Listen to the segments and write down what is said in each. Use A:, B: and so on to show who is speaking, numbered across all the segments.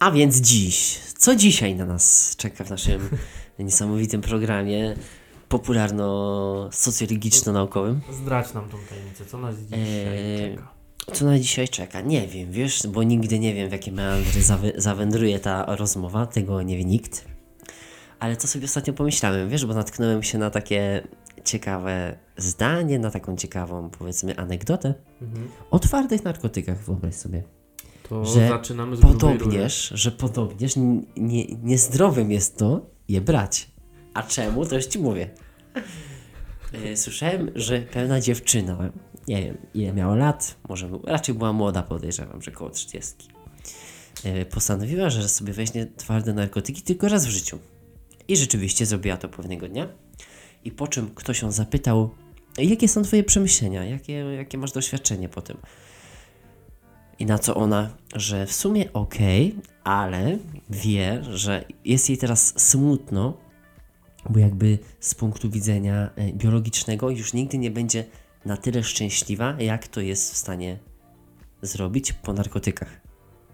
A: A więc dziś, co dzisiaj na nas czeka w naszym niesamowitym programie popularno-socjologiczno-naukowym?
B: Zdradź nam tą tajemnicę, co nas dzisiaj
A: Eee,
B: czeka.
A: Co na dzisiaj czeka? Nie wiem, wiesz, bo nigdy nie wiem, w jakie meandry zawy- zawędruje ta rozmowa, tego nie wie nikt. Ale to sobie ostatnio pomyślałem, wiesz, bo natknąłem się na takie ciekawe zdanie, na taką ciekawą, powiedzmy, anegdotę
B: Mhm.
A: o twardych narkotykach, wyobraź sobie.
B: To
A: że
B: zaczynamy z grubej rury.
A: Podobnież, że podobnież nie, niezdrowym jest to je brać. A czemu? To już ci mówię. E, Słyszałem, że pewna dziewczyna, nie wiem ile miała lat, może raczej była młoda, podejrzewam, że koło 30. e, Postanowiła, że sobie weźmie twarde narkotyki tylko raz w życiu. I rzeczywiście zrobiła to pewnego dnia. I po czym ktoś ją zapytał, jakie są twoje przemyślenia, jakie, jakie masz doświadczenie po tym. I na co ona, że w sumie okej, ale wie, że jest jej teraz smutno, bo jakby z punktu widzenia e, biologicznego już nigdy nie będzie na tyle szczęśliwa, jak to jest w stanie zrobić po narkotykach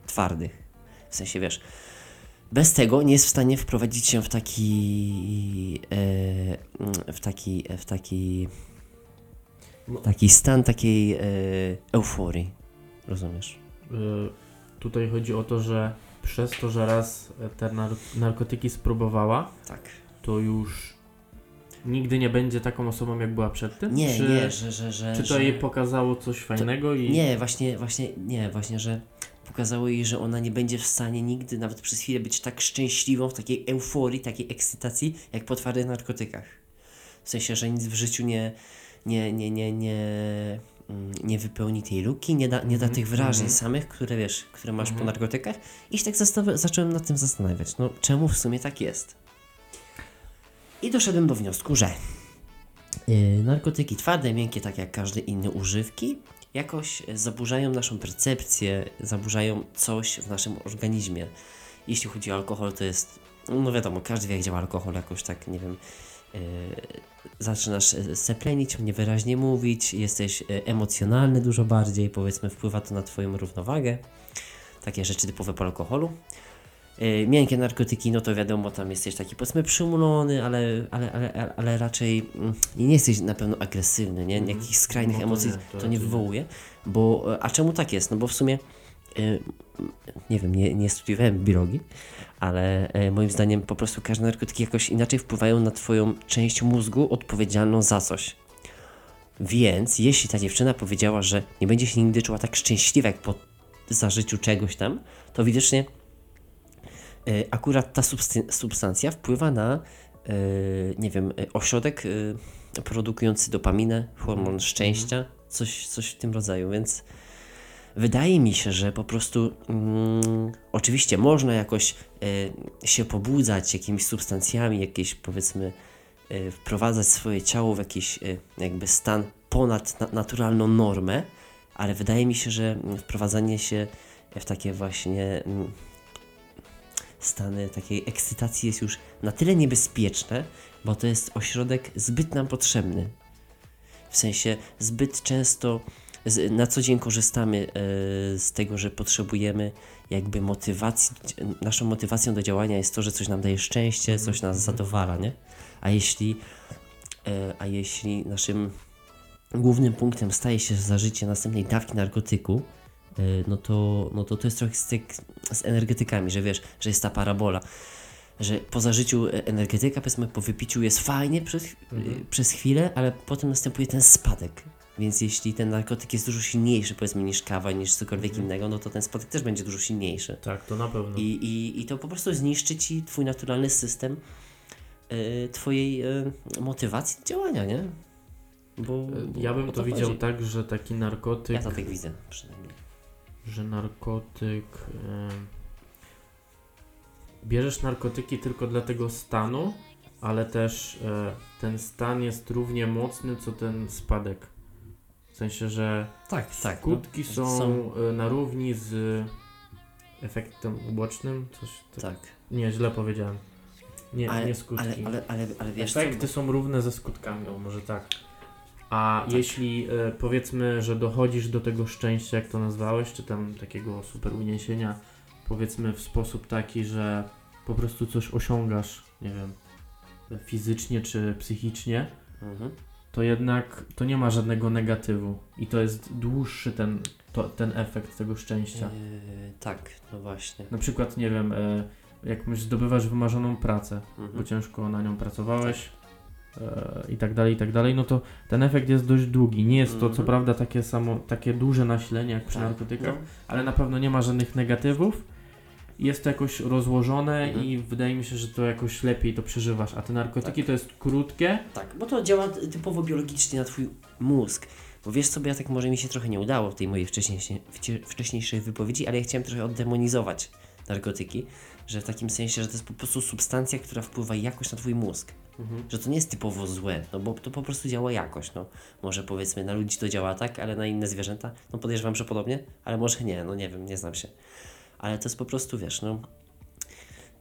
A: twardych. W sensie wiesz, bez tego nie jest w stanie wprowadzić się w taki e, w taki w taki
B: No.
A: taki stan takiej e, euforii. Rozumiesz?
B: Y, Tutaj chodzi o to, że przez to, że raz te nar- narkotyki spróbowała,
A: Tak.
B: to już nigdy nie będzie taką osobą, jak była przedtem?
A: Nie,
B: czy,
A: nie, że, że, że,
B: Czy to
A: że...
B: jej pokazało coś fajnego i...
A: Nie, właśnie, właśnie, nie, właśnie, że pokazało jej, że ona nie będzie w stanie nigdy, nawet przez chwilę, być tak szczęśliwą, w takiej euforii, takiej ekscytacji, jak po twardych narkotykach. W sensie, że nic w życiu nie, nie, nie, nie, nie, nie wypełni tej luki, nie da, nie da
B: Mhm,
A: tych wrażeń
B: mhm.
A: samych, które wiesz, które masz po
B: Mhm.
A: narkotykach. I się tak zacząłem nad tym zastanawiać, no czemu w sumie tak jest. I doszedłem do wniosku, że Yy, narkotyki twarde, miękkie, tak jak każde inne używki, jakoś zaburzają naszą percepcję, zaburzają coś w naszym organizmie. Jeśli chodzi o alkohol, to jest, no wiadomo, każdy wie jak działa alkohol, jakoś tak, nie wiem, zaczynasz e, seplenić, niewyraźnie mówić, jesteś e, emocjonalny dużo bardziej, powiedzmy, wpływa to na Twoją równowagę. Takie rzeczy typowe po alkoholu. Miękkie narkotyki, no to wiadomo, tam jesteś taki powiedzmy przymulony, ale, ale, ale, ale, raczej mm, nie jesteś na pewno agresywny, nie?
B: Mhm.
A: Jakichś skrajnych
B: No to
A: emocji
B: nie,
A: to,
B: to
A: nie wywołuje, bo, e, a czemu tak jest? No bo w sumie, nie wiem, nie, nie studiowałem biologii, ale e, moim zdaniem po prostu każde narkotyki jakoś inaczej wpływają na Twoją część mózgu odpowiedzialną za coś. Więc jeśli ta dziewczyna powiedziała, że nie będzie się nigdy czuła tak szczęśliwa jak po zażyciu czegoś tam, to widocznie e, akurat ta substancja wpływa na, nie wiem, ośrodek produkujący dopaminę, hormon
B: Mhm.
A: szczęścia, coś, coś w tym rodzaju, więc wydaje mi się, że po prostu mm, oczywiście można jakoś e, się pobudzać jakimiś substancjami, jakieś powiedzmy e, wprowadzać swoje ciało w jakiś e, jakby stan ponad na, naturalną normę, ale wydaje mi się, że wprowadzanie się w takie właśnie mm, stany takiej ekscytacji jest już na tyle niebezpieczne, bo to jest ośrodek zbyt nam potrzebny. W sensie zbyt często z, na co dzień korzystamy e, z tego, że potrzebujemy jakby motywacji, naszą motywacją do działania jest to, że coś nam daje szczęście, coś nas zadowala, nie? A jeśli, e, a jeśli naszym głównym punktem staje się zażycie następnej dawki narkotyku, e, no to, no to to jest trochę styk z energetykami, że wiesz, że jest ta parabola, że po zażyciu energetyka, powiedzmy po wypiciu jest fajnie przez,
B: Mhm.
A: przez chwilę, ale potem następuje ten spadek. Więc jeśli ten narkotyk jest dużo silniejszy, powiedzmy, niż kawa, niż cokolwiek
B: Mhm.
A: innego, no to ten spadek też będzie dużo silniejszy.
B: Tak, to na pewno.
A: I, i, I to po prostu zniszczy ci twój naturalny system y, twojej y, motywacji do działania, nie? Bo, bo
B: Ja bym to widział
A: chodzi.
B: tak, że taki narkotyk,
A: Ja to tak widzę przynajmniej.
B: że narkotyk... em, bierzesz narkotyki tylko dla tego stanu, ale też e, ten stan jest równie mocny, co ten spadek. W sensie, że
A: Tak, tak.
B: skutki
A: no,
B: są,
A: są-
B: e, na równi z efektem ubocznym. Coś, tak.
A: Tak.
B: Nie, źle powiedziałem. Nie,
A: Ale,
B: nie skutki.
A: ale, ale, ale, ale wiesz co?
B: Efekty są równe ze skutkami, o może tak. A
A: Tak.
B: jeśli e, powiedzmy, że dochodzisz do tego szczęścia, jak to nazwałeś, czy tam takiego super uniesienia powiedzmy w sposób taki, że po prostu coś osiągasz, nie wiem, fizycznie czy psychicznie,
A: Mhm.
B: To jednak to nie ma żadnego negatywu i to jest dłuższy ten, to, ten efekt tego szczęścia.
A: Yy, tak, no właśnie.
B: Na przykład, nie wiem, e, jak myśl, zdobywasz wymarzoną pracę, bo
A: Mhm.
B: ciężko na nią pracowałeś e, i tak dalej, i tak dalej, no to ten efekt jest dość długi. Nie jest to co
A: Mhm.
B: prawda takie samo, takie duże nasilenie jak przy
A: Tak,
B: narkotykach,
A: no.
B: ale na pewno nie ma żadnych negatywów. Jest to jakoś rozłożone
A: Mhm.
B: i wydaje mi się, że to jakoś lepiej to przeżywasz. A te narkotyki to jest krótkie.
A: Tak, bo to działa typowo biologicznie na twój mózg. Bo wiesz sobie, ja tak może mi się trochę nie udało w tej mojej wcześniejszej, wypowiedzi, ale ja chciałem trochę oddemonizować narkotyki, że w takim sensie, że to jest po prostu substancja, która wpływa jakoś na twój mózg. Że to nie jest typowo złe, no bo to po prostu działa jakoś, no. Może powiedzmy na ludzi to działa tak, ale na inne zwierzęta, no podejrzewam, że podobnie, ale może nie, no nie wiem, nie znam się. Ale to jest po prostu, wiesz, no...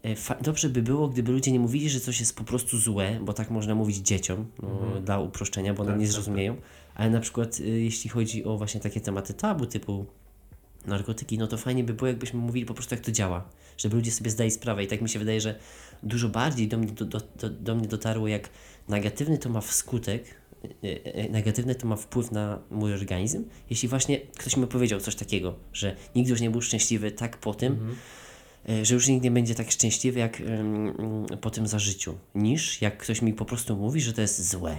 A: e, dobrze by było, gdyby ludzie nie mówili, że coś jest po prostu złe, bo tak można mówić dzieciom, no,
B: Mhm.
A: dla uproszczenia, bo one
B: Tak,
A: nie
B: tak,
A: zrozumieją. Ale na przykład y, jeśli chodzi o właśnie takie tematy tabu typu narkotyki, no to fajnie by było, jakbyśmy mówili po prostu jak to działa. Żeby ludzie sobie zdali sprawę i tak mi się wydaje, że dużo bardziej do mnie, do, do, do, do mnie dotarło, jak negatywny to ma skutek, y, negatywny to ma wpływ na mój organizm, jeśli właśnie ktoś mi powiedział coś takiego, że nigdy już nie był szczęśliwy tak po tym,
B: Mhm.
A: że już nigdy nie będzie tak szczęśliwy jak po tym za życiu, niż jak ktoś mi po prostu mówi, że to jest złe.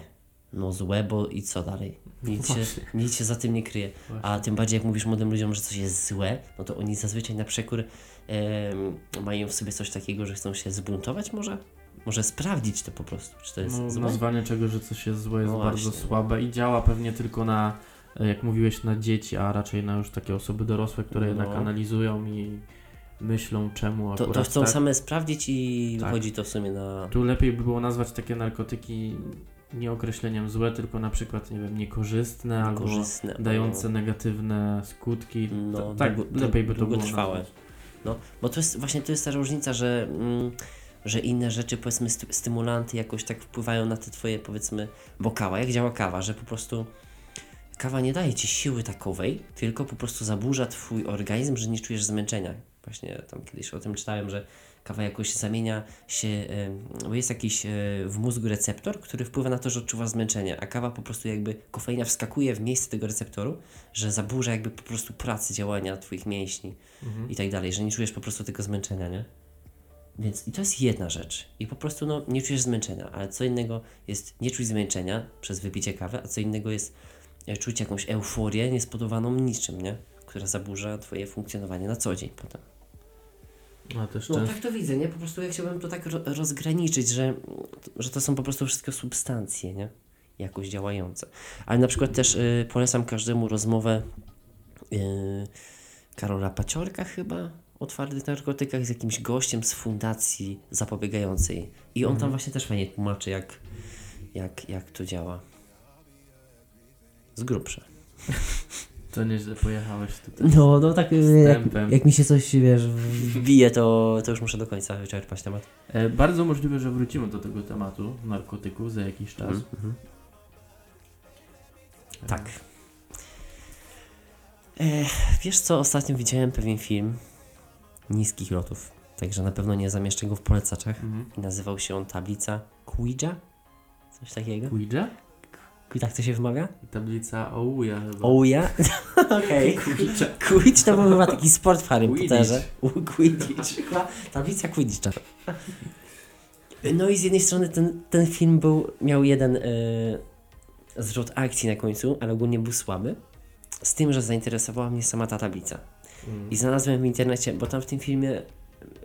A: No złe, bo i co dalej? Nic się, nic się za tym nie kryje.
B: Właśnie.
A: A tym bardziej jak mówisz młodym ludziom, że coś jest złe, no to oni zazwyczaj na przekór em, mają w sobie coś takiego, że chcą się zbuntować może? Może sprawdzić to po prostu, czy to jest
B: No,
A: złe?
B: nazwanie czegoś, że coś jest złe jest
A: No
B: bardzo
A: właśnie.
B: słabe i działa pewnie tylko na, jak mówiłeś, na dzieci, a raczej na już takie osoby dorosłe, które jednak
A: No.
B: analizują i myślą czemu
A: To,
B: akurat
A: to chcą
B: tak.
A: same sprawdzić i
B: Tak.
A: wychodzi to w sumie na...
B: Tu lepiej by było nazwać takie narkotyki nie określeniem złe, tylko na przykład, nie wiem, niekorzystne albo
A: korzystne.
B: dające negatywne skutki.
A: No,
B: tak,
A: długo-
B: lepiej by to było nazwać.
A: No, bo to jest właśnie to jest ta różnica, że, mm, że inne rzeczy, powiedzmy, sty- stymulanty jakoś tak wpływają na te twoje, powiedzmy, bo kawa, jak działa kawa, że po prostu kawa nie daje ci siły takowej, tylko po prostu zaburza twój organizm, że nie czujesz zmęczenia. Właśnie tam kiedyś o tym czytałem, że kawa jakoś zamienia się, bo jest jakiś e, w mózgu receptor, który wpływa na to, że odczuwasz zmęczenie, a kawa po prostu jakby, kofeina wskakuje w miejsce tego receptoru, że zaburza jakby po prostu pracę działania twoich mięśni
B: Mhm.
A: i tak dalej, że nie czujesz po prostu tego zmęczenia, nie? Więc i to jest jedna rzecz. I po prostu no, nie czujesz zmęczenia, ale co innego jest nie czuć zmęczenia przez wypicie kawy, a co innego jest e, czuć jakąś euforię niespodowaną niczym, nie? Która zaburza twoje funkcjonowanie na co dzień potem.
B: A też
A: No tak to widzę, nie? Po prostu ja chciałbym to tak ro- rozgraniczyć, że, że to są po prostu wszystko substancje, nie? Jakoś działające. Ale na przykład też y, polecam każdemu rozmowę y, Karola Paciorka chyba o twardych narkotykach z jakimś gościem z fundacji zapobiegającej. I on tam
B: Mhm.
A: właśnie też fajnie tłumaczy, jak, jak, jak to działa. Z grubsza.
B: to nieźle pojechałeś tutaj.
A: No, no tak, jak, jak mi się coś, wiesz, wbije, to, to już muszę do końca wyczerpać temat.
B: E, bardzo możliwe, że wrócimy do tego tematu narkotyków za jakiś czas.
A: Mhm. Tak. E, wiesz co, ostatnio widziałem pewien film niskich lotów, także na pewno nie zamieszczę go w polecaczach.
B: Mhm.
A: Nazywał się on Tablica Ouija? Coś takiego?
B: Ouija?
A: Tak to się wymawia?
B: Tablica Ouija chyba.
A: Ouija? Okej. Quidditch to był chyba taki sport w Harry. Potterze. Quidditch. Tablica Quidditcha. No i z jednej strony ten, ten film był, miał jeden zwrot akcji na końcu, ale ogólnie był słaby. Z tym, że zainteresowała mnie sama ta tablica.
B: Mm.
A: I znalazłem w internecie, bo tam w tym filmie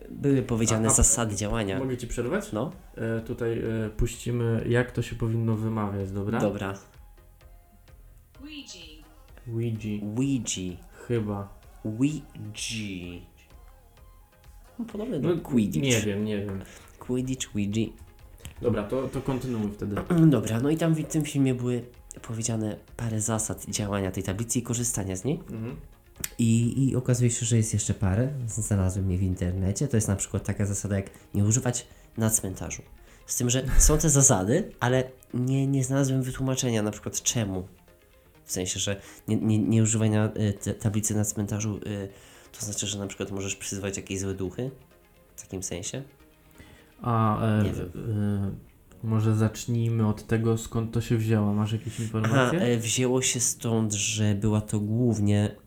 A: były powiedziane
B: A- a-
A: zasady działania.
B: Mogę Ci przerwać?
A: No,
B: E, tutaj e, puścimy, jak to się powinno wymawiać, dobra?
A: dobra.
C: Ouija.
B: Ouija.
A: Ouija.
B: Chyba.
A: Ouija. No, podobne do
B: No,
A: Quidditch.
B: Nie wiem, nie wiem.
A: Quidditch, Ouija.
B: Dobra, to, to kontynuuj wtedy.
A: Dobra, no i tam w tym filmie były powiedziane parę zasad działania tej tablicy i korzystania z niej.
B: Mhm.
A: I, I okazuje się, że jest jeszcze parę. Znalazłem je w internecie. To jest na przykład taka zasada, jak nie używać na cmentarzu. Z tym, że są te zasady, ale nie, nie znalazłem wytłumaczenia na przykład czemu. W sensie, że nie, nie, nie te, tablicy na cmentarzu y, To znaczy, że na przykład możesz przyzywać jakieś złe duchy? W takim sensie?
B: A e, e, może zacznijmy od tego, skąd to się wzięło. Masz jakieś
A: Aha,
B: informacje?
A: e, wzięło się stąd, że była to głównie e,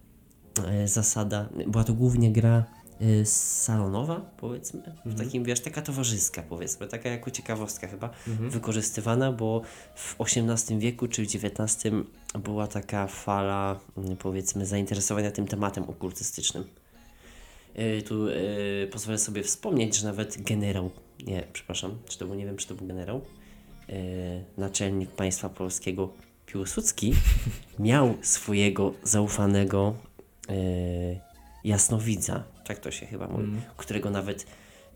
A: zasada, była to głównie gra e, salonowa, powiedzmy, w
B: Mhm.
A: takim, wiesz, taka towarzyska, powiedzmy, taka jako ciekawostka chyba,
B: Mhm.
A: wykorzystywana, bo w XVIII wieku czy w XIX była taka fala, mm, powiedzmy, zainteresowania tym tematem okultystycznym. E, Tu e, pozwolę sobie wspomnieć, że nawet generał, nie, przepraszam, czy to był, nie wiem, czy to był generał, e, naczelnik państwa polskiego Piłsudski miał swojego zaufanego e, jasnowidza, tak to się chyba mówi,
B: Mhm.
A: którego nawet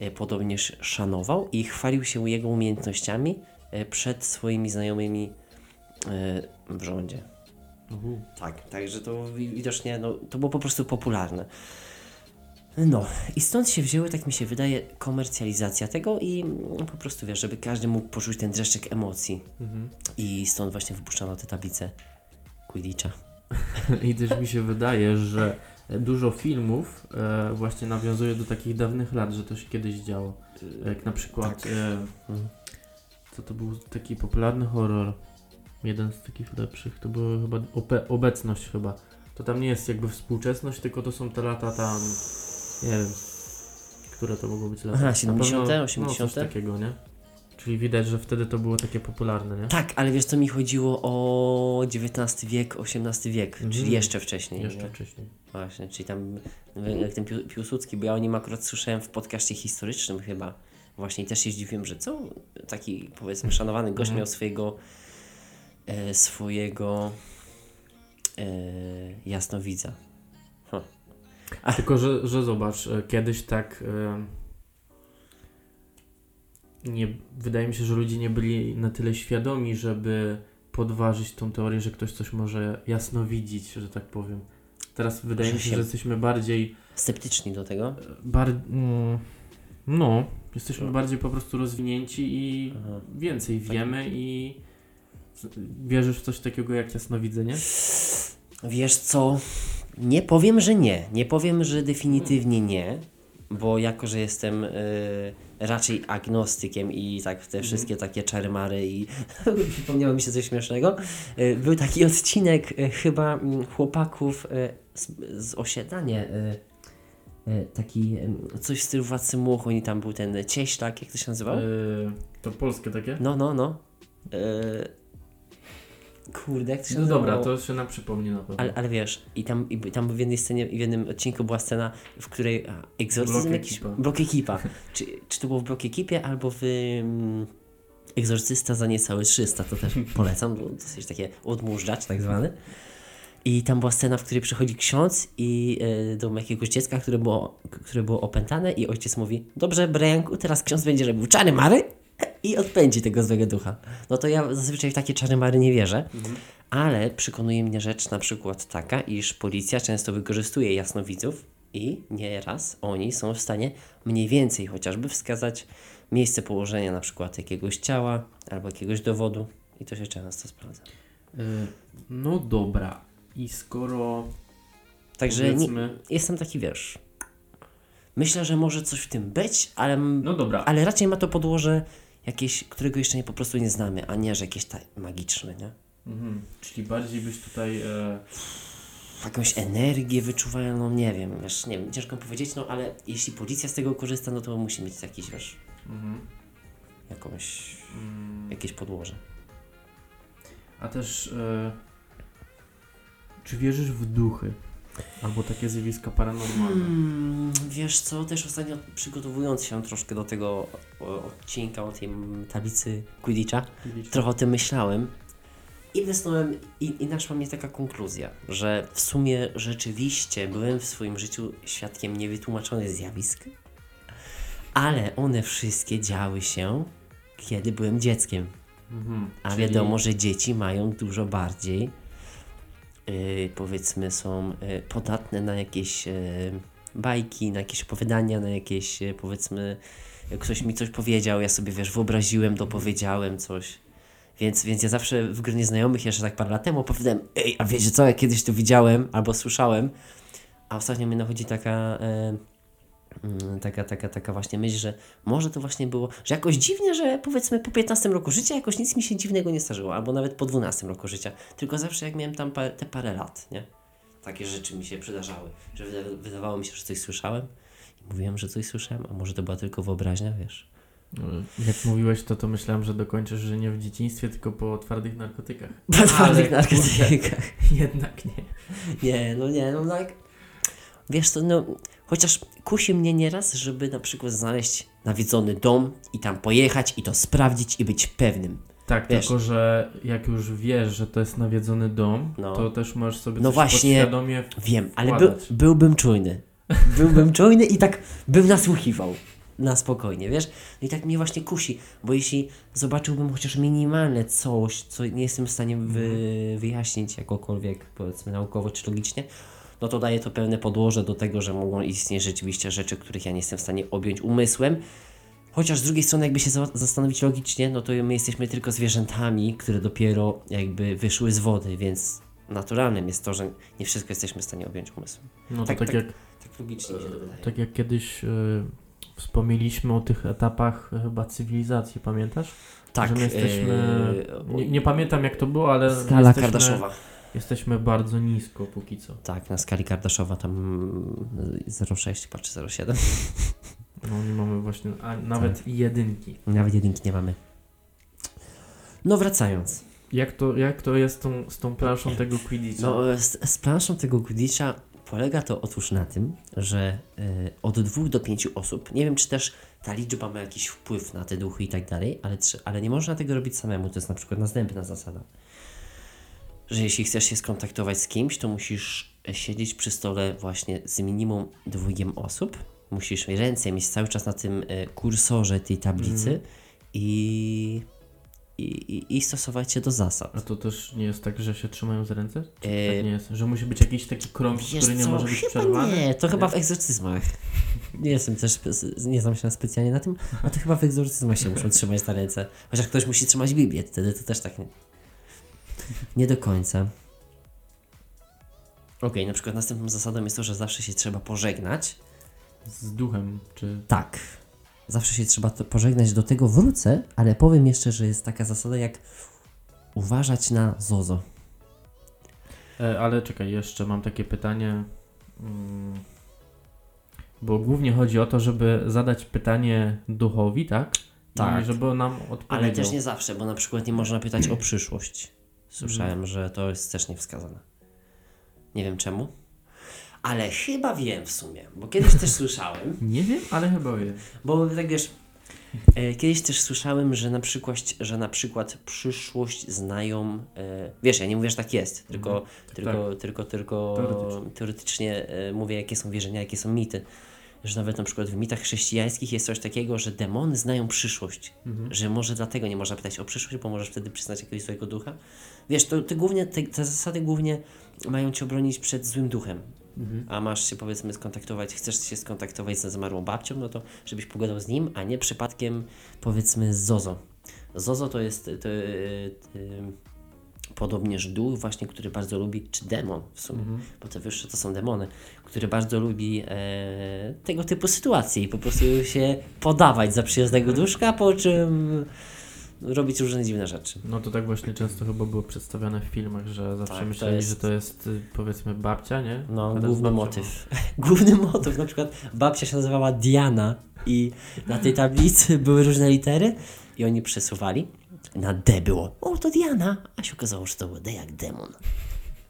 A: e, podobnież szanował i chwalił się jego umiejętnościami e, przed swoimi znajomymi w rządzie. Tak, także to wi- widocznie no, to było po prostu popularne. No, i stąd się wzięły, tak mi się wydaje, komercjalizacja tego i mm, po prostu wiesz, żeby każdy mógł poczuć ten dreszczyk emocji.
B: Mhm.
A: I stąd właśnie wypuszczano te tablice Quidditcha.
B: I też mi się wydaje, że dużo filmów e, właśnie nawiązuje do takich dawnych lat, że to się kiedyś działo. Jak na przykład,
A: Tak.
B: e, co to był taki popularny horror, jeden z takich lepszych, to była chyba obecność chyba. To tam nie jest jakby współczesność, tylko to są te lata tam, nie wiem, które to mogą być lata.
A: Aha,
B: Na
A: 70.,
B: pewno-
A: 80..
B: No, coś takiego, nie? Czyli widać, że wtedy to było takie popularne, nie?
A: Tak, ale wiesz co mi chodziło o XIX wiek, XVIII wiek,
B: Mhm.
A: czyli jeszcze wcześniej.
B: Jeszcze
A: nie?
B: wcześniej.
A: Właśnie, czyli tam no, jak ten Pił- Piłsudski, bo ja o nim akurat słyszałem w podcaście historycznym chyba. Właśnie i też się zdziwiłem, że co taki powiedzmy szanowany gość
B: Mhm.
A: miał swojego e, swojego e, jasnowidza.
B: Tylko, że, że zobacz, e, kiedyś tak. e, Nie, wydaje mi się, że ludzie nie byli na tyle świadomi, żeby podważyć tą teorię, że ktoś coś może jasno widzieć, że tak powiem. Teraz wydaje mi się,
A: się-
B: że jesteśmy bardziej.
A: Sceptyczni do tego.
B: e, Bar, mm, no, jesteśmy
A: No.
B: bardziej po prostu rozwinięci i
A: Aha. Tak.
B: więcej wiemy i wierzysz w coś takiego jak jasnowidzenie?
A: Wiesz co? Nie powiem, że nie. Nie powiem, że definitywnie nie, bo jako, że jestem y, raczej agnostykiem i tak te wszystkie takie czary-mary i przypomniało mi się coś śmiesznego. Y, był taki odcinek y, chyba mm, chłopaków y, z, z osiedla, nie, y, y, taki coś w stylu Władcy oni tam był ten cieślak, jak to się nazywał?
B: To polskie takie?
A: No, no, no. Y, kurde, jak to się
B: No
A: nazywało?
B: dobra, to się nam przypomni na pewno.
A: Ale, ale wiesz, i tam, i tam w jednej scenie, w jednym odcinku była scena, w której a, egzorcyzm
B: Blok
A: jakiś...
B: Ekipa.
A: Blok ekipa. czy, czy to było w Blok ekipie, albo w mm, Egzorcysta za niecałe 300, to też polecam, bo dosyć takie odmóżdżacz tak zwany. I tam była scena, w której przychodzi ksiądz i e, do jakiegoś dziecka, które było, które było opętane i ojciec mówi, dobrze Brianku, teraz ksiądz będzie robił czary mary i odpędzi tego złego ducha. No to ja zazwyczaj w takie czary mary nie wierzę, ale przekonuje mnie rzecz na przykład taka, iż policja często wykorzystuje jasnowidzów i nieraz oni są w stanie mniej więcej chociażby wskazać miejsce położenia na przykład jakiegoś ciała albo jakiegoś dowodu i to się często sprawdza.
B: E, No dobra. I skoro
A: Także nie,
B: powiedzmy...
A: jestem taki, wiesz, myślę, że może coś w tym być, ale,
B: No dobra.
A: ale raczej ma to podłoże jakieś, którego jeszcze nie, po prostu nie znamy, a nie, że jakieś ta magiczne, nie?
B: Mhm. Czyli bardziej byś tutaj... E...
A: jakąś energię wyczuwają, no nie wiem, wiesz, nie wiem, ciężko powiedzieć, no ale jeśli policja z tego korzysta, no to musi mieć jakiś, wiesz,
B: Mhm.
A: jakąś,
B: Mm.
A: jakieś podłoże.
B: A też... E... Czy wierzysz w duchy? Albo takie zjawiska paranormalne?
A: Hmm, wiesz co, też ostatnio przygotowując się troszkę do tego odcinka o tej tablicy Quidditcha,
B: Widzicie?
A: trochę o tym myślałem i wysnąłem i, i naszła mnie taka konkluzja, że w sumie rzeczywiście byłem w swoim życiu świadkiem niewytłumaczonych zjawisk, ale one wszystkie działy się, kiedy byłem dzieckiem.
B: Mhm.
A: A
B: Czyli-
A: wiadomo, że dzieci mają dużo bardziej, powiedzmy, są yy, podatne na jakieś yy, bajki, na jakieś opowiadania, na jakieś, powiedzmy, ktoś mi coś powiedział, ja sobie, wiesz, wyobraziłem, dopowiedziałem coś. Więc, więc ja zawsze w gronie znajomych, jeszcze tak parę lat temu opowiadałem, ej, a wiecie co, ja kiedyś to widziałem albo słyszałem, A ostatnio mnie nachodzi taka, taka, taka, taka właśnie myśl, że może to właśnie było, że jakoś dziwnie, że powiedzmy po 15 roku życia jakoś nic mi się dziwnego nie starzyło, albo nawet po 12 roku życia, tylko zawsze jak miałem tam te parę lat, nie? Takie rzeczy mi się przydarzały, że wyda- wydawało mi się, że coś słyszałem i mówiłem, że coś słyszałem, a może to była tylko wyobraźnia, wiesz?
B: Jak mówiłeś to, to myślałem, że dokończysz, że nie w dzieciństwie, tylko po twardych narkotykach.
A: Po twardych
B: Ale,
A: narkotykach.
B: Jednak nie.
A: Nie, no nie, no tak. Wiesz co, no, chociaż kusi mnie nieraz, żeby na przykład znaleźć nawiedzony dom i tam pojechać i to sprawdzić i być pewnym.
B: Tak,
A: Wiesz.
B: tylko że jak już wiesz, że to jest nawiedzony dom,
A: No.
B: to też możesz sobie
A: No
B: coś
A: właśnie,
B: podświadomie
A: Wiem, ale by, byłbym czujny. Byłbym czujny i tak bym nasłuchiwał. Na spokojnie, wiesz? No i tak mnie właśnie kusi, bo jeśli zobaczyłbym chociaż minimalne coś, co nie jestem w stanie wy, wyjaśnić jakokolwiek, powiedzmy naukowo czy logicznie, no to daje to pewne podłoże do tego, że mogą istnieć rzeczywiście rzeczy, których ja nie jestem w stanie objąć umysłem. Chociaż z drugiej strony, jakby się za- zastanowić logicznie, no to my jesteśmy tylko zwierzętami, które dopiero jakby wyszły z wody, więc naturalnym jest to, że nie wszystko jesteśmy w stanie objąć umysłem.
B: No
A: tak,
B: tak,
A: tak.
B: jak,
A: Tak logicznie się to wydaje.
B: tak jak kiedyś y, wspomnieliśmy o tych etapach y, chyba cywilizacji, pamiętasz?
A: Tak,
B: że my jesteśmy...
A: yy,
B: Nie, nie pamiętam jak to było, ale
A: skala
B: jesteśmy,
A: Kardaszowa.
B: Jesteśmy bardzo nisko póki co.
A: Tak, na skali Kardaszowa tam mm, 0,6 chyba czy 0,7.
B: No nie mamy właśnie, a nawet
A: Tak.
B: jedynki.
A: Nawet jedynki nie mamy. No wracając.
B: Jak to, jak to jest tą, z tą planszą tego Quidditcha?
A: No, z, z planszą tego Quidditcha polega to otóż na tym, że y, od dwóch do pięciu osób, nie wiem czy też ta liczba ma jakiś wpływ na te duchy i tak dalej, ale, ale nie można tego robić samemu, to jest na przykład następna zasada. Że jeśli chcesz się skontaktować z kimś, to musisz siedzieć przy stole właśnie z minimum dwójkiem osób, musisz ręce mieć cały czas na tym y, kursorze tej tablicy i, i, i, i stosować się do zasad.
B: A to też nie jest tak, że się trzymają za ręce? Czy
A: E,
B: tak nie jest? Że musi być jakiś taki krąg,
A: Wiesz
B: który nie
A: co,
B: może być
A: chyba
B: przerwany?
A: Nie, to chyba w egzorcyzmach. Nie jestem też, nie znam się specjalnie na tym, a to chyba w egzorcyzmach się muszą trzymać na ręce. Chociaż ktoś musi trzymać Biblię, wtedy to też tak nie, do końca. Okej, na przykład następną zasadą jest to, że zawsze się trzeba pożegnać.
B: Z duchem, czy...
A: Tak, zawsze się trzeba pożegnać, do tego wrócę, ale powiem jeszcze, że jest taka zasada jak uważać na zozo.
B: E, ale czekaj, jeszcze mam takie pytanie. Mm, Bo głównie chodzi o to, żeby zadać pytanie duchowi, tak?
A: Tak.
B: I żeby nam odpowiedział.
A: Ale też nie zawsze, bo na przykład nie można pytać o przyszłość. Słyszałem, że to jest też niewskazane. Nie wiem czemu. Ale chyba wiem w sumie, bo kiedyś też słyszałem,
B: Nie wiem, ale chyba wiem.
A: bo tak wiesz, e, kiedyś też słyszałem, że na przykład, że na przykład przyszłość znają, e, wiesz, ja nie mówię, że tak jest, tylko,
B: Mhm.
A: tylko, tylko, tylko
B: Teoretycznie.
A: teoretycznie e, mówię, jakie są wierzenia, jakie są mity. Że nawet na przykład w mitach chrześcijańskich jest coś takiego, że demony znają przyszłość.
B: Mhm.
A: Że może dlatego nie można pytać o przyszłość, bo możesz wtedy przyznać jakiegoś złego ducha. Wiesz, to, to głównie, te, te zasady głównie mają cię obronić przed złym duchem.
B: Mhm.
A: A masz się powiedzmy skontaktować, chcesz się skontaktować ze zmarłą babcią, no to żebyś pogadał z nim, a nie przypadkiem powiedzmy z Zozo. Zozo to jest to, y, y, podobnież duch właśnie, który bardzo lubi, czy demon w sumie,
B: Mhm.
A: bo te wyższe to są demony, który bardzo lubi e, tego typu sytuacje i po prostu się podawać za przyjaznego duszka, po czym robić różne dziwne rzeczy.
B: No to tak właśnie często chyba było przedstawiane w filmach, że zawsze
A: Tak, to
B: myśleli,
A: jest-
B: że to jest y, powiedzmy babcia, nie?
A: No, główny motyw. główny motyw, na przykład babcia się nazywała Diana i na tej tablicy były różne litery i oni przesuwali. Na D było, o to Diana, a się okazało, że to było D jak demon.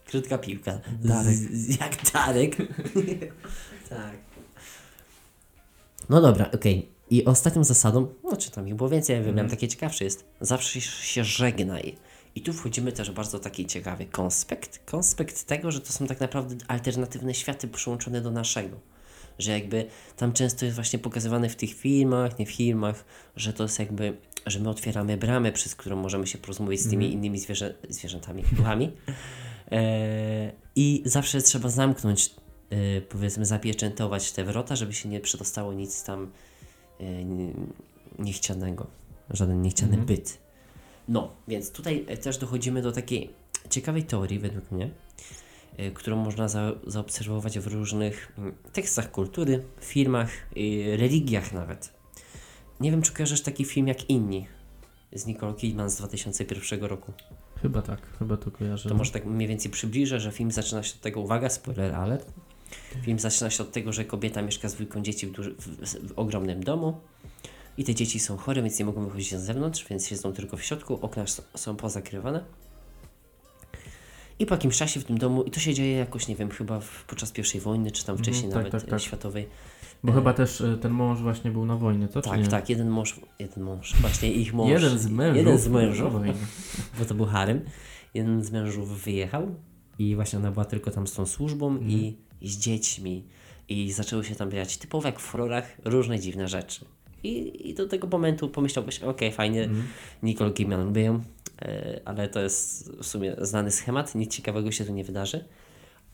A: Krótka piłka.
B: Darek.
A: Z, z, jak Darek. tak. No dobra, okej. I ostatnią zasadą, no czy tam ich było więcej, ja wybrałem
B: Mhm.
A: takie ciekawsze jest, zawsze się żegnaj. I tu wchodzimy też bardzo taki ciekawy konspekt. Konspekt tego, że to są tak naprawdę alternatywne światy przyłączone do naszego. Że jakby tam często jest właśnie pokazywane w tych filmach, nie filmach, że to jest jakby, że my otwieramy bramę, przez którą możemy się porozmawiać z tymi innymi zwierzę, zwierzętami, duchami. E, I zawsze trzeba zamknąć, e, powiedzmy, zapieczętować te wrota, żeby się nie przedostało nic tam e, nie- niechcianego. Żaden niechciany
B: Mhm.
A: byt. No, więc tutaj też dochodzimy do takiej ciekawej teorii, według mnie, którą można za, zaobserwować w różnych mm, tekstach kultury, filmach, y, religiach nawet. Nie wiem, czy kojarzysz taki film jak Inni z Nicole Kidman z 2001 roku.
B: Chyba tak, chyba to kojarzę.
A: To może tak mniej więcej przybliżę, że film zaczyna się od tego, uwaga, spoiler alert. Film zaczyna się od tego, że kobieta mieszka z dwójką dzieci w, duży, w, w ogromnym domu i te dzieci są chore, więc nie mogą wychodzić na zewnątrz, więc siedzą tylko w środku, okna są pozakrywane. I po jakimś czasie w tym domu, i to się dzieje jakoś, nie wiem, chyba w, podczas pierwszej wojny, czy tam
B: Mhm,
A: wcześniej
B: tak,
A: nawet
B: tak, tak.
A: e, światowej.
B: Bo
A: e,
B: chyba też e, ten mąż właśnie był na wojnie, to
A: Tak, tak, jeden mąż, jeden mąż, właśnie ich mąż.
B: Jeden z mężów.
A: Jeden z mężów bo to był harem. Jeden z mężów wyjechał i właśnie ona była tylko tam z tą służbą i, i z dziećmi. I zaczęły się tam dziać typowo jak w horrorach różne dziwne rzeczy. I, I do tego momentu pomyślałbyś, okej, fajnie,
B: Mhm.
A: Nicole Kidman ją, ale to jest w sumie znany schemat, nic ciekawego się tu nie wydarzy.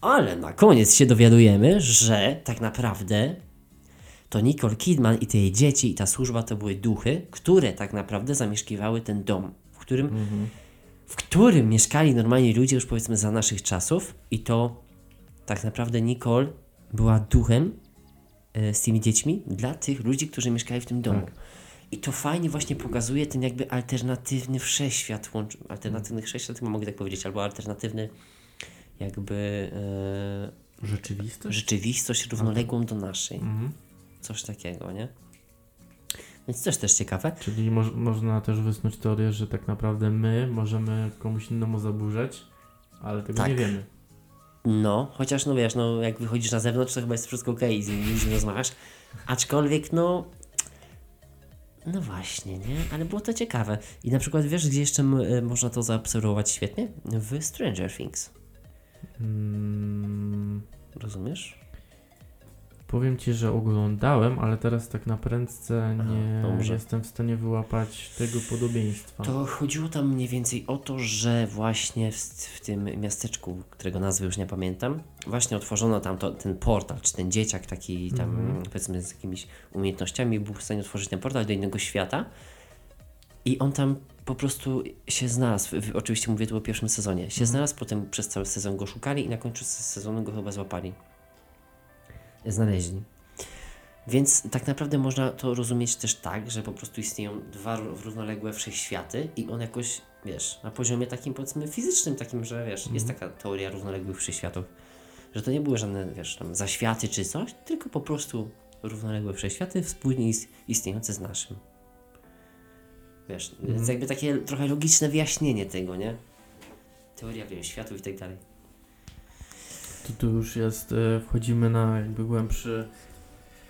A: Ale na koniec się dowiadujemy, że tak naprawdę to Nicole Kidman i te jej dzieci i ta służba to były duchy, które tak naprawdę zamieszkiwały ten dom, w którym
B: Mhm.
A: w którym mieszkali normalni ludzie już powiedzmy za naszych czasów i to tak naprawdę Nicole była duchem e, z tymi dziećmi dla tych ludzi, którzy mieszkali w tym domu.
B: Tak.
A: I to fajnie właśnie pokazuje ten jakby alternatywny wszechświat, łącz, alternatywny wszechświat, mogę tak powiedzieć, albo alternatywny jakby e,
B: Rzeczywistość?
A: rzeczywistość równoległą do naszej.
B: Mhm.
A: Coś takiego, nie? Więc też też ciekawe.
B: Czyli moż, można też wysnuć teorię, że tak naprawdę my możemy komuś innemu zaburzać, ale tego
A: Tak.
B: nie wiemy.
A: No, chociaż no wiesz, no jak wychodzisz na zewnątrz, to chyba jest wszystko okej, okay, z innymi rozmawiasz. Aczkolwiek no. No właśnie, nie? Ale było to ciekawe. I na przykład wiesz, gdzie jeszcze y, można to zaobserwować świetnie? W Stranger Things.
B: Mm,
A: Rozumiesz?
B: Powiem Ci, że oglądałem, ale teraz tak na prędce nie
A: dobrze.
B: jestem w stanie wyłapać tego podobieństwa.
A: To chodziło tam mniej więcej o to, że właśnie w, w tym miasteczku, którego nazwy już nie pamiętam, właśnie otworzono tam to, ten portal, czy ten dzieciak taki tam,
B: Mhm.
A: powiedzmy z jakimiś umiejętnościami był w stanie otworzyć ten portal do innego świata i on tam po prostu się znalazł, oczywiście mówię tu o pierwszym sezonie, się znalazł, potem przez cały sezon go szukali i na końcu se- sezonu go chyba złapali. Znaleźli. Więc tak naprawdę można to rozumieć też tak, że po prostu istnieją dwa ró- równoległe wszechświaty i on jakoś, wiesz, na poziomie takim powiedzmy fizycznym, takim, że wiesz, jest taka teoria równoległych wszechświatów, że to nie były żadne, wiesz, tam zaświaty czy coś, tylko po prostu równoległe wszechświaty wspólnie is- istniejące z naszym. Wiesz, jest jakby takie trochę logiczne wyjaśnienie tego, nie? Teoria wiem, światów i tak dalej.
B: Tu, tu już jest, e, wchodzimy na jakby głębszy...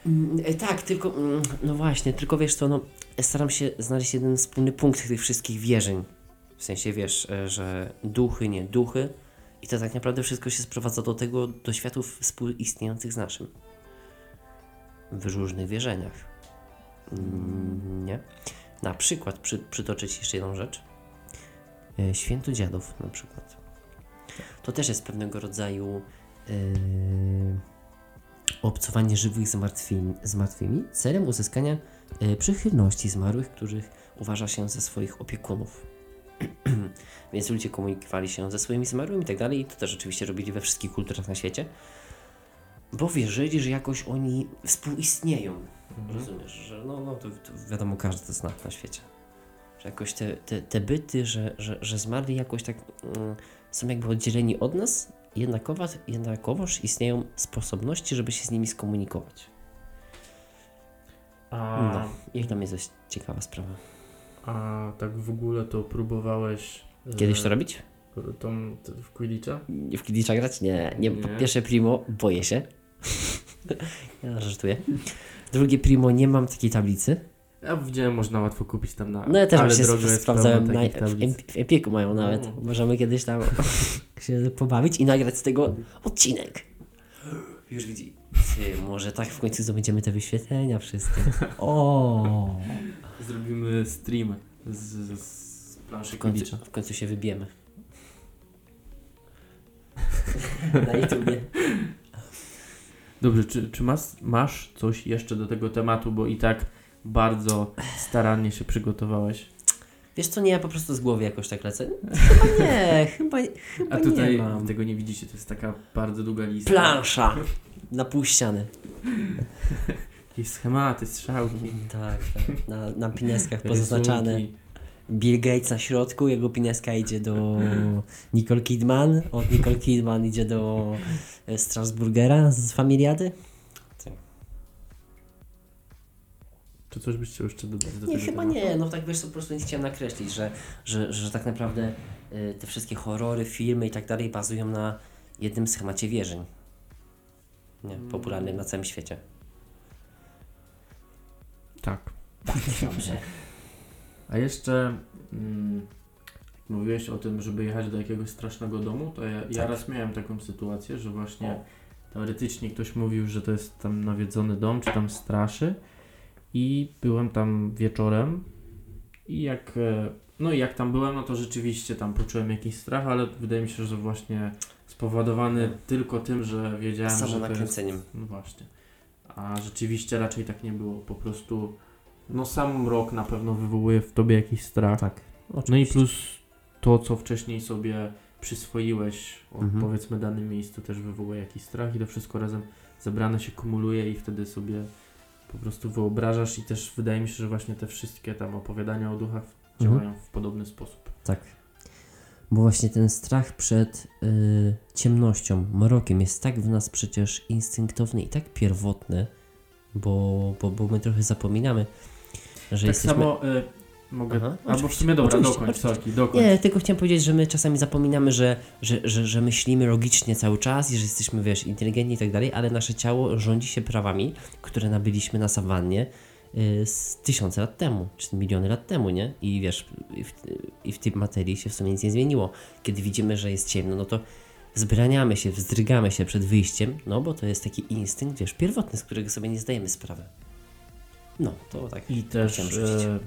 A: Mm, e, Tak, tylko, mm, no właśnie, tylko wiesz co, no, staram się znaleźć jeden wspólny punkt tych wszystkich wierzeń. W sensie, wiesz, e, że duchy, nie duchy. I to tak naprawdę wszystko się sprowadza do tego, do światów współistniejących z naszym. W różnych wierzeniach. Mm, Nie? Na przykład, przy, przytoczę Ci jeszcze jedną rzecz. Święto dziadów na przykład. To też jest pewnego rodzaju obcowanie żywych z martwymi, z martwymi celem uzyskania e, przychylności zmarłych, których uważa się za swoich opiekunów. Więc ludzie komunikowali się ze swoimi zmarłymi i tak dalej. I to też oczywiście robili we wszystkich kulturach na świecie. Bo wierzyli, że jakoś oni współistnieją. Rozumiesz, że no, no to, to wiadomo, każdy to zna na świecie. Że jakoś te, te, te byty, że, że, że zmarli jakoś tak mm, są jakby oddzieleni od nas, jednakowo, jednakowoż istnieją sposobności, żeby się z nimi skomunikować.
B: A,
A: No, i dla mnie to jest ciekawa sprawa.
B: a tak w ogóle to próbowałeś... e,
A: Kiedyś to robić?
B: Tą, w Quidditcha?
A: Nie w Quidditcha grać? Nie, nie.
B: Nie.
A: pierwsze primo, boję się. ja żartuję. Drugie primo, nie mam takiej tablicy.
B: Ja widziałem, można łatwo kupić tam na...
A: No ja też
B: ale jest
A: sprawdzałem, na, w, w Empiku mają nawet.
B: No.
A: Możemy kiedyś tam się pobawić i nagrać z tego odcinek. Już widzi. Ty, może tak w końcu zdobędziemy te wyświetlenia wszystkie. O,
B: Zrobimy stream z, z planszy
A: w końcu, w końcu się wybijemy. Na YouTubie.
B: Dobrze, czy, czy masz, masz coś jeszcze do tego tematu, bo i tak bardzo starannie się przygotowałeś?
A: Wiesz co, nie, ja po prostu z głowy jakoś tak lecę. Chyba nie, chyba, chyba
B: A tutaj
A: nie mam.
B: tego nie widzicie, to jest taka bardzo długa lista.
A: Plansza na pół ściany.
B: Jakieś schematy, strzałki.
A: Tak, tak. Na, na pineskach pozaznaczane. Bill Gates na środku, jego pineska idzie do Nicole Kidman, od Nicole Kidman idzie do e, Strasburgera z Familiady.
B: Czy coś byście jeszcze dodać do
A: Nie,
B: tego
A: chyba
B: tematu?
A: nie, no tak wiesz, po prostu nie chciałem nakreślić, że, że, że tak naprawdę y, te wszystkie horrory, filmy i tak dalej bazują na jednym schemacie wierzeń. Nie, popularnym na całym świecie.
B: Tak.
A: Dobrze.
B: A jeszcze mm, mówiłeś o tym, żeby jechać do jakiegoś strasznego domu, to ja, ja
A: Tak.
B: raz miałem taką sytuację, że właśnie
A: O.
B: teoretycznie ktoś mówił, że to jest tam nawiedzony dom, czy tam straszy i byłem tam wieczorem i jak e, no i jak tam byłem, no to rzeczywiście tam poczułem jakiś strach, ale wydaje mi się, że właśnie spowodowany tylko tym, że wiedziałem,
A: Samo
B: że to jest
A: nakręceniem.
B: no właśnie. A rzeczywiście raczej tak nie było. Po prostu no sam mrok na pewno wywołuje w tobie jakiś strach.
A: Tak.
B: No i plus to, co wcześniej sobie przyswoiłeś o
A: Mhm.
B: powiedzmy danym miejscu też wywołuje jakiś strach i to wszystko razem zebrane się kumuluje i wtedy sobie po prostu wyobrażasz i też wydaje mi się, że właśnie te wszystkie tam opowiadania o duchach
A: Mhm.
B: działają w podobny sposób.
A: Tak. Bo właśnie ten strach przed y, ciemnością, mrokiem jest tak w nas przecież instynktowny i tak pierwotny, bo, bo, bo my trochę zapominamy, że
B: tak
A: jesteśmy...
B: samo y, mogę...
A: Aha,
B: albo w sumie dobra,
A: oczywiście,
B: dokończ,
A: oczywiście.
B: Sorki, dokończ.
A: Nie, tylko chciałem powiedzieć, że my czasami zapominamy, że, że, że, że myślimy logicznie cały czas i że jesteśmy, wiesz, inteligentni i tak dalej, ale nasze ciało rządzi się prawami, które nabyliśmy na sawannie y, z tysiące lat temu, czy miliony lat temu, nie? I wiesz, i w, i w tej materii się w sumie nic nie zmieniło. Kiedy widzimy, że jest ciemno, no to zbraniamy się, wzdrygamy się przed wyjściem, no bo to jest taki instynkt, wiesz, pierwotny, z którego sobie nie zdajemy sprawy. No, to tak.
B: I też
A: chciałem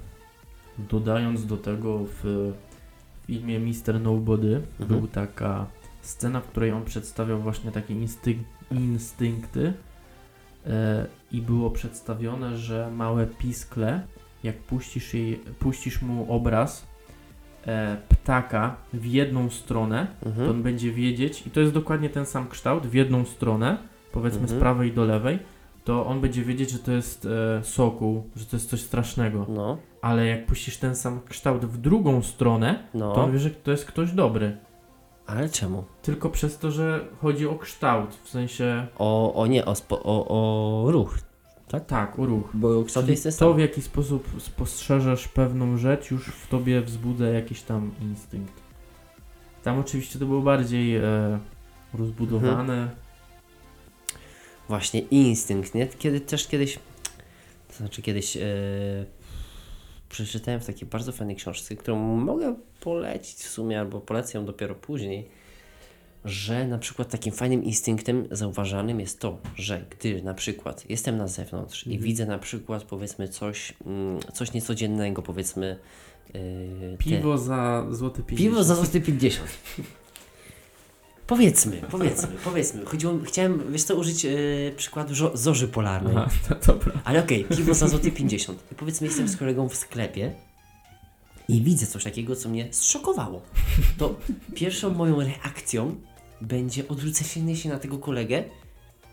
B: dodając do tego w filmie Mr. Nobody
A: Mhm.
B: był taka scena, w której on przedstawiał właśnie takie instynkty e, i było przedstawione, że małe piskle, jak puścisz, jej, puścisz mu obraz e, ptaka w jedną stronę, to
A: Mhm.
B: on będzie wiedzieć, i to jest dokładnie ten sam kształt, w jedną stronę, powiedzmy
A: Mhm.
B: z prawej do lewej, to on będzie wiedzieć, że to jest e, sokół, że to jest coś strasznego.
A: No,
B: Ale jak puścisz ten sam kształt w drugą stronę,
A: no,
B: to on wie, że to jest ktoś dobry.
A: ale czemu?
B: Tylko przez to, że chodzi o kształt, w sensie
A: O, o nie, o, spo, o, o ruch,
B: tak, o ruch.
A: bo kształt
B: Czyli
A: jest ten
B: to,
A: sam.
B: w jaki sposób spostrzeżesz pewną rzecz, już w tobie wzbudza jakiś tam instynkt. Tam oczywiście to było bardziej e, rozbudowane.
A: Właśnie instynkt, nie? Kiedy też kiedyś, to znaczy kiedyś e, przeczytałem w takiej bardzo fajnej książce, którą mogę polecić w sumie, albo polecę ją dopiero później, że na przykład takim fajnym instynktem zauważalnym jest to, że gdy na przykład jestem na zewnątrz i
B: Mhm.
A: widzę na przykład powiedzmy coś, mm, coś niecodziennego, powiedzmy e, te-
B: Piwo za złoty 50.
A: Piwo za złoty 50. Powiedzmy, powiedzmy, powiedzmy. Chodziło, chciałem, wiesz co, użyć e, przykładu żo- zorzy polarnej.
B: Aha, to dobra.
A: Ale okej, piwo za złoty 50. I powiedzmy, jestem z kolegą w sklepie i widzę coś takiego, co mnie zszokowało. To pierwszą moją reakcją będzie odwrócenie się na tego kolegę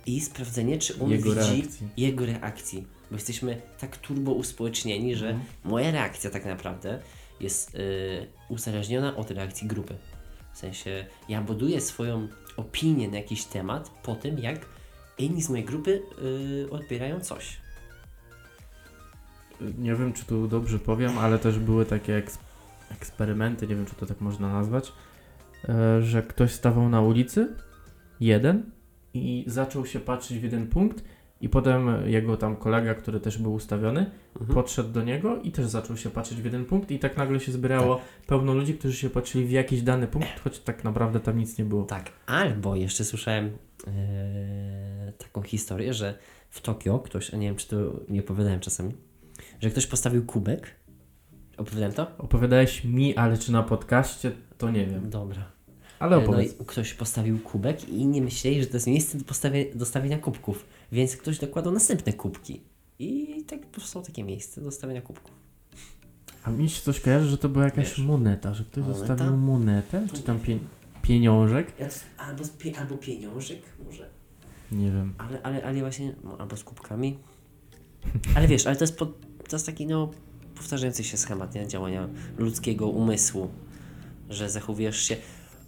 A: i sprawdzenie, czy on
B: Jego
A: widzi
B: reakcji.
A: jego reakcji. Bo jesteśmy tak turbo uspołecznieni, że
B: Mhm.
A: moja reakcja tak naprawdę jest yy, uzależniona od reakcji grupy. W sensie ja buduję swoją opinię na jakiś temat po tym, jak inni z mojej grupy yy, odbierają coś.
B: Nie wiem, czy tu dobrze powiem, ale też były takie eks eksperymenty, nie wiem, czy to tak można nazwać, e, że ktoś stawał na ulicy, jeden, i zaczął się patrzeć w jeden punkt, i potem jego tam kolega, który też był ustawiony,
A: Mhm.
B: podszedł do niego i też zaczął się patrzeć w jeden punkt, i tak nagle się zbierało pełno ludzi, którzy się patrzyli w jakiś dany punkt, choć tak naprawdę tam nic nie było.
A: Tak, albo jeszcze słyszałem yy, taką historię, że w Tokio ktoś, a nie wiem czy to nie opowiadałem czasami, że ktoś postawił kubek. Opowiadałem to?
B: Opowiadałeś mi, ale czy na podcaście, to nie wiem.
A: Dobra.
B: Ale
A: E, No
B: opowiedz.
A: i ktoś postawił kubek i inni myśleli, że to jest miejsce do, do stawienia kubków, więc ktoś dokładał następne kubki. I tak powstało takie miejsce do stawiania kubków.
B: A mi się coś kojarzy, że to była jakaś
A: Wiesz,
B: moneta, że ktoś
A: moneta?
B: zostawił monetę, czy tam pie pieniążek.
A: Albo, pie, albo pieniążek może.
B: Nie wiem.
A: Ale, ale, ale właśnie, no, albo z kubkami. Ale wiesz, ale to jest, po, to jest taki no powtarzający się schemat nie? działania ludzkiego umysłu, że zachowujesz się.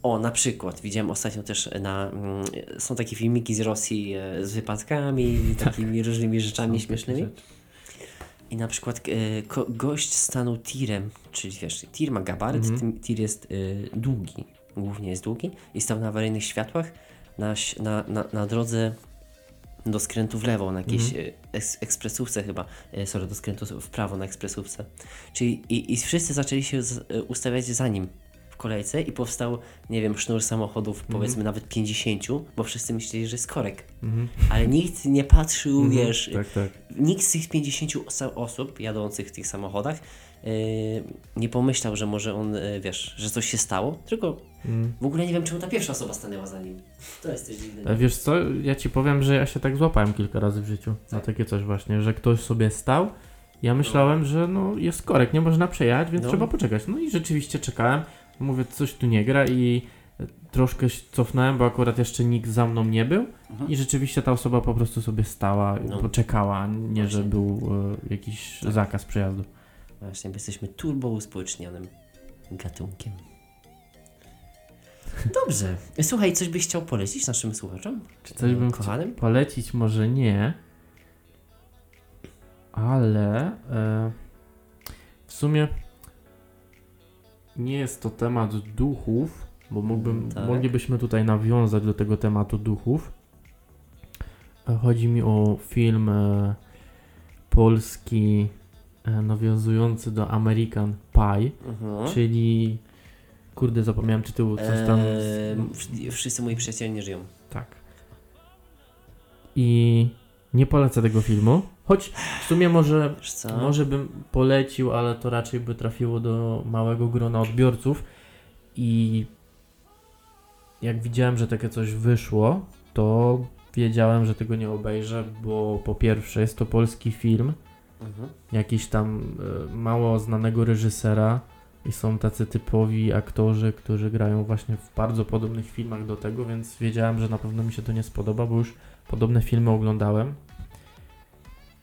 A: O, na przykład, widziałem ostatnio też na. Mm, są takie filmiki z Rosji e, z wypadkami i takimi różnymi rzeczami śmiesznymi. I na przykład e, ko, gość stanął tirem, czyli wiesz, tir ma gabaryt,
B: Mhm.
A: tir jest e, długi, głównie jest długi i stał na awaryjnych światłach na, na, na, na drodze do skrętu w lewo, na jakiejś e, eks, ekspresówce chyba, e, sorry, do skrętu w prawo na ekspresówce. Czyli i, i wszyscy zaczęli się z, e, ustawiać za nim kolejce i powstał, nie wiem, sznur samochodów,
B: Mhm.
A: powiedzmy nawet 50, bo wszyscy myśleli, że jest korek.
B: Mhm.
A: Ale nikt nie patrzył,
B: Mhm.
A: wiesz,
B: Tak, tak.
A: nikt z tych 50 oso- osób jadących w tych samochodach yy, nie pomyślał, że może on, yy, wiesz, że coś się stało, tylko
B: Mm.
A: w ogóle nie wiem, czemu ta pierwsza osoba stanęła za nim. To jest też dziwne.
B: A wiesz co, ja ci powiem, że ja się tak złapałem kilka razy w życiu na
A: Tak.
B: takie coś właśnie, że ktoś sobie stał. Ja myślałem, że no jest korek, nie można przejechać, więc
A: No.
B: trzeba poczekać. No i rzeczywiście czekałem. Mówię, coś tu nie gra i troszkę się cofnąłem, bo akurat jeszcze nikt za mną nie był. I rzeczywiście ta osoba po prostu sobie stała,
A: No.
B: poczekała, nie że
A: Właśnie.
B: był e, jakiś
A: Tak.
B: zakaz przejazdu.
A: Właśnie, bo jesteśmy turbo uspołecznionym gatunkiem. Dobrze. Słuchaj, coś byś chciał polecić naszym słuchaczom?
B: Czy coś bym chciał
A: Kochanym?
B: polecić? Może nie. Ale e, w sumie nie jest to temat duchów, bo mógłbym,
A: Tak.
B: moglibyśmy tutaj nawiązać do tego tematu duchów. Chodzi mi o film e, polski e, nawiązujący do American Pie,
A: Mhm.
B: czyli kurde zapomniałem tytułu, coś tam
A: Eee, wszyscy moi przyjaciele nie żyją.
B: tak. I nie polecę tego filmu. Choć w sumie może, może bym polecił, ale to raczej by trafiło do małego grona odbiorców. I jak widziałem, że takie coś wyszło, to wiedziałem, że tego nie obejrzę, bo po pierwsze jest to polski film,
A: Mhm.
B: jakiś tam e, mało znanego reżysera i są tacy typowi aktorzy, którzy grają właśnie w bardzo podobnych filmach do tego, więc wiedziałem, że na pewno mi się to nie spodoba, bo już podobne filmy oglądałem.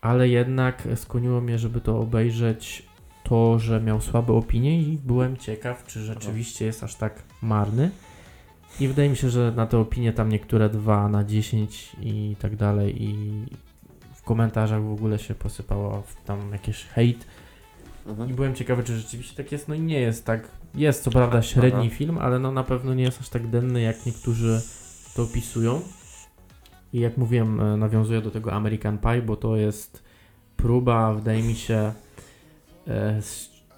B: Ale jednak skłoniło mnie, żeby to obejrzeć to, że miał słabe opinie i byłem ciekaw, czy rzeczywiście jest aż tak marny. I wydaje mi się, że na te opinie tam niektóre 2 na 10 i tak dalej i w komentarzach w ogóle się posypało tam jakieś hejt i
A: Mhm.
B: byłem ciekawy, czy rzeczywiście tak jest. No i nie jest tak. Jest co prawda średni film, ale no na pewno nie jest aż tak denny, jak niektórzy to opisują. I jak mówiłem, e, nawiązuję do tego American Pie, bo to jest próba, wydaje mi się, e,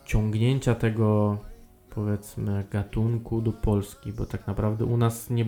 B: ściągnięcia tego, powiedzmy, gatunku do Polski, bo tak naprawdę u nas nie,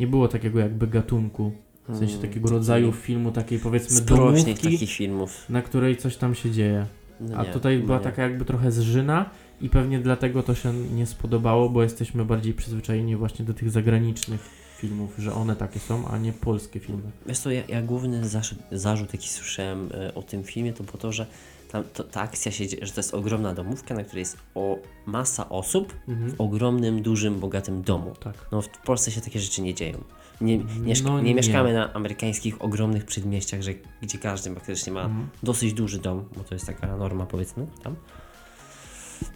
B: nie było takiego jakby gatunku, w sensie
A: Mm,
B: takiego rodzaju filmu, takiej powiedzmy
A: Sprośnik
B: domówki,
A: takich filmów.
B: na której coś tam się dzieje.
A: No
B: A
A: nie,
B: tutaj
A: no
B: była
A: nie.
B: taka jakby trochę zżyna i pewnie dlatego to się nie spodobało, bo jesteśmy bardziej przyzwyczajeni właśnie do tych zagranicznych filmów, że one takie są, a nie polskie filmy.
A: Wiesz co, ja, ja główny zarzut, zarzut jaki słyszałem e, o tym filmie, to było to, że tam, to, ta akcja się dzieje, że to jest ogromna domówka, na której jest o masa osób
B: Mhm.
A: w ogromnym, dużym, bogatym domu.
B: Tak.
A: No w Polsce się takie rzeczy nie dzieją. Nie, mieszka,
B: No
A: nie,
B: nie.
A: mieszkamy na amerykańskich ogromnych przedmieściach, że, gdzie każdy praktycznie ma
B: Mhm.
A: dosyć duży dom, bo to jest taka norma powiedzmy tam.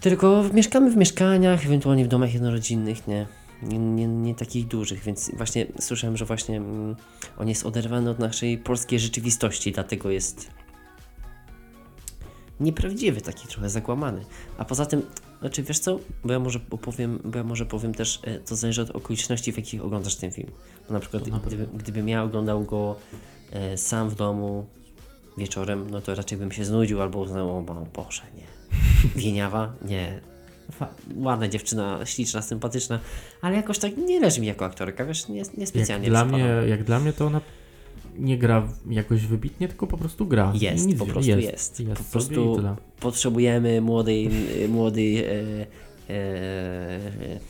A: Tylko mieszkamy w mieszkaniach, ewentualnie w domach jednorodzinnych, nie, nie, nie, nie takich dużych, więc właśnie słyszałem, że właśnie mm, on jest oderwany od naszej polskiej rzeczywistości, dlatego jest nieprawdziwy, taki trochę zakłamany. A poza tym, znaczy wiesz co, bo ja może opowiem, bo ja może powiem też, e, to zależy od okoliczności, w jakich oglądasz ten film. Bo na przykład gdyby, gdybym ja oglądał go e, sam w domu wieczorem, no to raczej bym się znudził albo uznał, o Bo- Boże, nie. Wieniawa? Nie. Ładna dziewczyna, śliczna, sympatyczna, ale jakoś tak nie leży mi jako aktorka, wiesz, nie,
B: Jak
A: niespecjalnie
B: dla,
A: przypadam.
B: mnie, jak dla mnie to ona nie gra jakoś wybitnie, tylko po prostu gra.
A: Jest,
B: nic
A: po prostu jest.
B: jest. jest
A: Po prostu potrzebujemy młodej, młodej, e, e,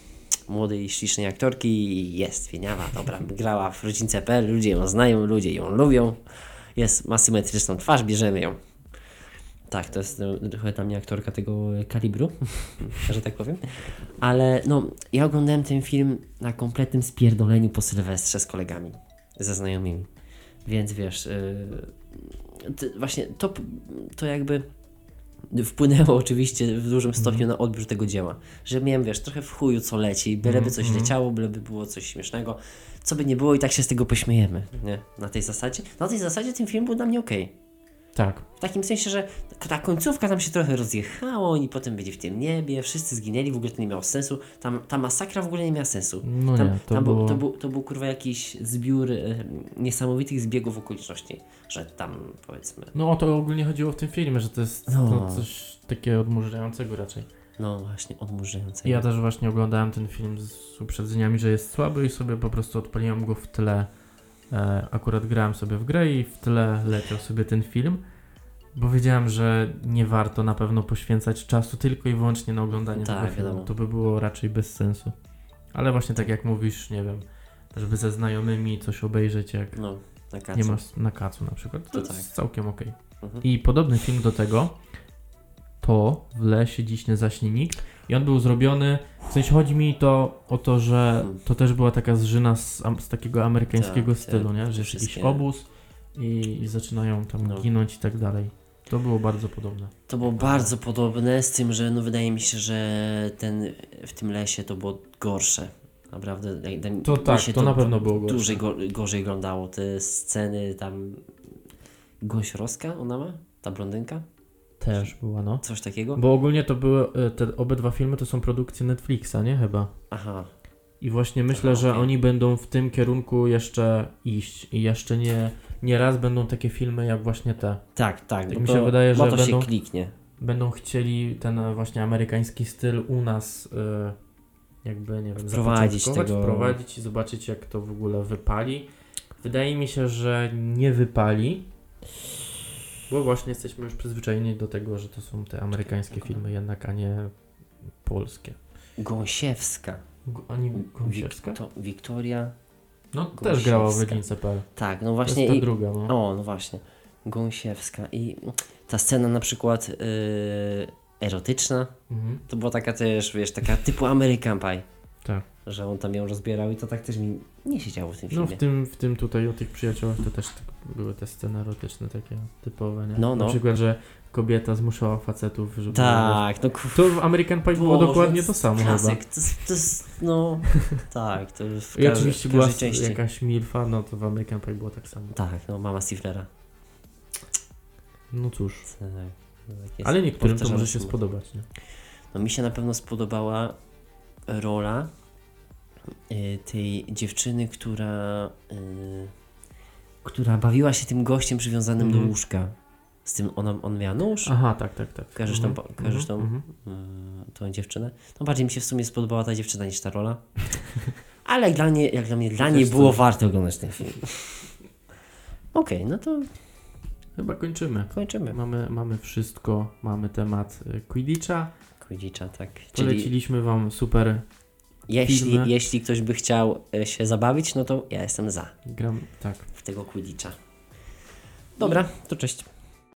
A: młodej, ślicznej aktorki jest Wieniawa, dobra, grała w rodzince.pl, ludzie ją znają, ludzie ją lubią, jest, ma symetryczną twarz, bierzemy ją. Tak, to jest e, trochę dla mnie aktorka tego e, kalibru, że tak powiem. Ale no, ja oglądałem ten film na kompletnym spierdoleniu po Sylwestrze z kolegami, ze znajomymi. Więc wiesz, yy, właśnie to, to jakby wpłynęło oczywiście w dużym stopniu na odbiór tego dzieła. Że miałem, wiesz, trochę w chuju co leci, byleby coś leciało, byleby było coś śmiesznego, co by nie było i tak się z tego pośmiejemy, nie? Na tej zasadzie. Na tej zasadzie ten film był dla mnie okej.
B: Tak.
A: W takim sensie, że ta końcówka tam się trochę rozjechała, oni potem byli w tym niebie, wszyscy zginęli, w ogóle to nie miało sensu. Tam, ta masakra w ogóle nie miała sensu.
B: No
A: tam,
B: nie, to
A: tam,
B: było...
A: był, to, był, to był kurwa jakiś zbiór e, niesamowitych zbiegów okoliczności, że tam powiedzmy,
B: No o to ogólnie chodziło w tym filmie, że to jest
A: No.
B: no, coś takiego odmurzającego raczej.
A: no właśnie, odmurzające.
B: Ja też właśnie oglądałem ten film z uprzedzeniami, że jest słaby i sobie po prostu odpaliłem go w tle. E, akurat grałem sobie w grę i w tle leciał sobie ten film, bo wiedziałem, że nie warto na pewno poświęcać czasu tylko i wyłącznie na oglądanie
A: Tak,
B: tego filmu. To by było raczej bez sensu. Ale właśnie tak jak mówisz, nie wiem, żeby ze znajomymi coś obejrzeć, jak
A: No,
B: nie masz na kacu na przykład, to,
A: To
B: jest
A: tak.
B: całkiem okej.
A: Mhm.
B: I podobny film do tego to w lesie dziś nie zaśnie nikt. I on był zrobiony. W sensie chodzi mi to o to, że
A: Hmm.
B: to też była taka zżyna z, z takiego amerykańskiego
A: Tak,
B: stylu,
A: tak,
B: nie? Że jest jakiś obóz i, i zaczynają tam
A: No.
B: ginąć i tak dalej. To było bardzo podobne.
A: To było bardzo podobne, z tym, że no wydaje mi się, że ten w tym lesie to było gorsze. Naprawdę.
B: To tak,
A: się
B: to na pewno było gorsze.
A: Dłużej go, gorzej oglądało. Te sceny tam. Gąsiorowska ona ma? Ta blondynka?
B: Też była, no.
A: Coś takiego?
B: Bo ogólnie to były, e, te obydwa filmy to są produkcje Netflixa, nie? Chyba.
A: Aha.
B: I właśnie myślę,
A: Aha,
B: że
A: okej.
B: oni będą w tym kierunku jeszcze iść i jeszcze nie, nie raz będą takie filmy jak właśnie te.
A: Tak, tak.
B: Tak
A: bo
B: mi się wydaje, że
A: to
B: będą-
A: się kliknie.
B: będą chcieli ten właśnie amerykański styl u nas e, jakby, nie wiem,
A: Wprowadzić tego-
B: wprowadzić i zobaczyć jak to w ogóle wypali. Wydaje mi się, że nie wypali, bo właśnie jesteśmy już przyzwyczajeni do tego, że to są te amerykańskie filmy jednak, a nie polskie.
A: Gąsiewska.
B: G- Ani Gąsiewska?
A: Wik- to Wiktoria.
B: No też grała w
A: Gąsiewska.
B: Jedynce.pl.
A: Tak, no
B: To
A: właśnie.
B: jest ta
A: i-
B: druga, no.
A: O, no właśnie. Gąsiewska. I ta scena na przykład yy, erotyczna,
B: Mhm.
A: to była taka też, wiesz, taka typu American Pie.
B: Tak.
A: Że on tam ją rozbierał i to tak też mi nie siedziało w tym
B: No
A: filmie.
B: w tym, w tym tutaj o tych przyjaciołach to też tak były te sceny erotyczne takie typowe, nie?
A: No, no.
B: Na przykład, że kobieta zmuszała facetów, żeby...
A: Tak, no kurwa.
B: To w American Pie było dokładnie to samo chyba.
A: Klasyk, to, jest- to jest, no, tak, to w,
B: I
A: każdej-
B: oczywiście była
A: części.
B: jakaś milfa, no to w American Pie było tak samo.
A: Tak, no mama Stiflera.
B: No cóż.
A: Tak, no tak.
B: Ale niektórym to może się spodobać, nie?
A: No mi się na pewno spodobała rola y, tej dziewczyny, która y, która bawiła się tym gościem przywiązanym
B: Mhm.
A: do łóżka. Z tym ona, on miał nóż.
B: Aha, tak, tak, tak.
A: Kojarzysz tą,
B: Mhm,
A: kojarzysz tą,
B: mhm,
A: y, tą dziewczynę? No bardziej mi się w sumie spodobała ta dziewczyna niż ta rola. Ale jak dla mnie, jak dla mnie, dla niej było
B: coś.
A: warto oglądać ten film. Okej, no to
B: Chyba kończymy.
A: kończymy.
B: Mamy, mamy wszystko, mamy temat y, Quidditcha.
A: Quidditcha, tak. Czyli
B: Poleciliśmy wam super
A: jeśli,
B: filmy.
A: jeśli ktoś by chciał e, się zabawić, no to ja jestem za
B: gram, tak.
A: w tego Quidditcha. Dobra, to cześć.